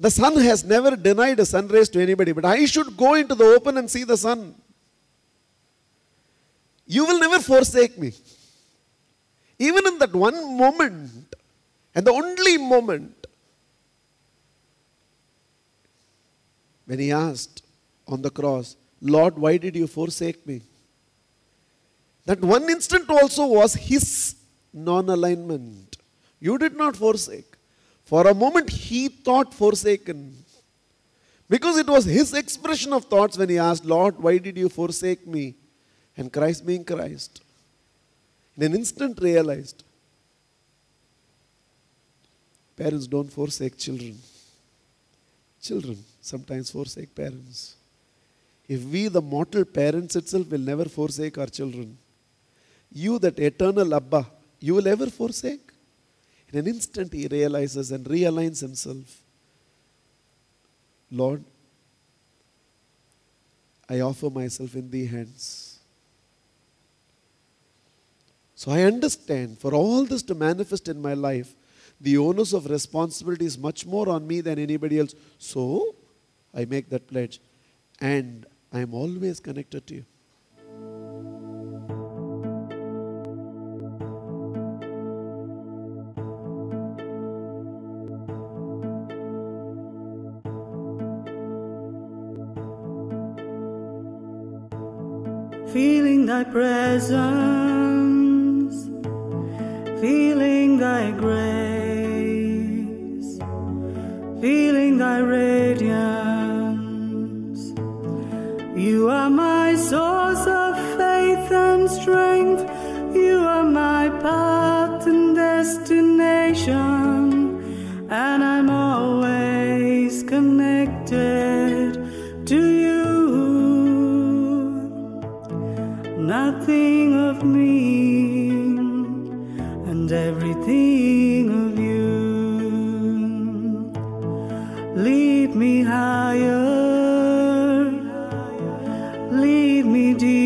The sun has never denied a sun rays to anybody, but I should go into the open and see the sun. You will never forsake me. Even in that one moment, and the only moment, when he asked on the cross, Lord, why did you forsake me? That one instant also was his non alignment. You did not forsake. For a moment, he thought forsaken. Because it was his expression of thoughts when he asked, Lord, why did you forsake me? And Christ being Christ, in an instant realized parents don't forsake children. Children sometimes forsake parents. If we, the mortal parents itself, will never forsake our children, you, that eternal Abba, you will ever forsake? In an instant, he realizes and realigns himself. Lord, I offer myself in thee hands. So I understand for all this to manifest in my life, the onus of responsibility is much more on me than anybody else. So I make that pledge. And I am always connected to you. Feeling thy presence, feeling thy grace, feeling thy radiance. You are my source of faith and strength, you are my path and destination, and I'm always connected nothing of me and everything of you. Lead me higher, lead me deeper,